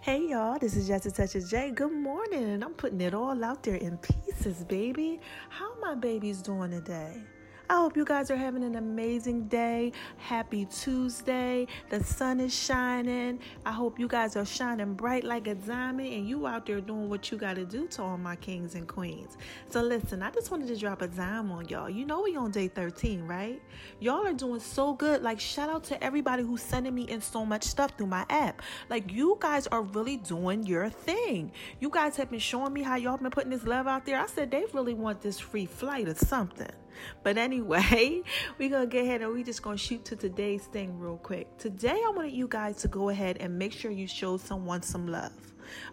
Hey y'all, this is Just a Touch of J. Good morning. I'm putting it all out there in pieces, baby. How my babies doing today? I hope you guys are having an amazing day. Happy Tuesday. The sun is shining. I hope you guys are shining bright like a diamond and you out there doing what you got to do to all my kings and queens. So listen, I just wanted to drop a dime on y'all. You know we on day 13, right? Y'all are doing so good. Like shout out to everybody who's sending me in so much stuff through my app. Like you guys are really doing your thing. You guys have been showing me how y'all been putting this love out there. I said they really want this free flight or something. But anyway, we're going to get ahead and we just going to shoot to today's thing real quick. Today, I wanted you guys to go ahead and make sure you show someone some love.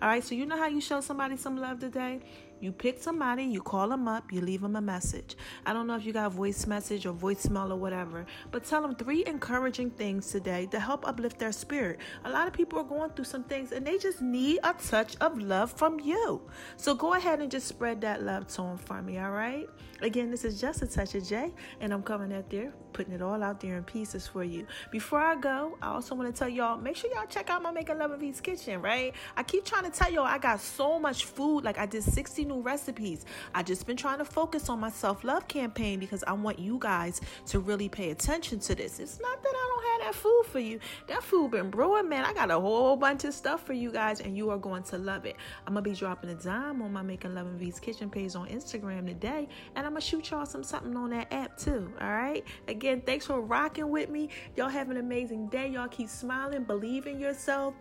All right, so you know how you show somebody some love today? You pick somebody, you call them up, you leave them a message. I don't know if you got voice message or voicemail or whatever, but tell them three encouraging things today to help uplift their spirit. A lot of people are going through some things and they just need a touch of love from you. So go ahead and just spread that love to them for me, all right? Again, this is just a touch of J, and I'm coming out there, putting it all out there in pieces for you. Before I go, I also want to tell y'all make sure y'all check out my Making Love and Peace kitchen, right? I keep trying to tell y'all I got so much food, like I did 60 new recipes. I just been trying to focus on my self love campaign because I want you guys to really pay attention to this. It's not that I don't have that food for you. That food been brewing, man. I got a whole bunch of stuff for you guys, and you are going to love it. I'm gonna be dropping a dime on my Making Love and Peace kitchen page on Instagram today, and I'm gonna shoot y'all some something on that app too. All right. Again, thanks for rocking with me. Y'all have an amazing day. Y'all keep smiling, believe in yourself,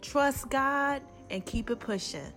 trust God, and keep it pushing.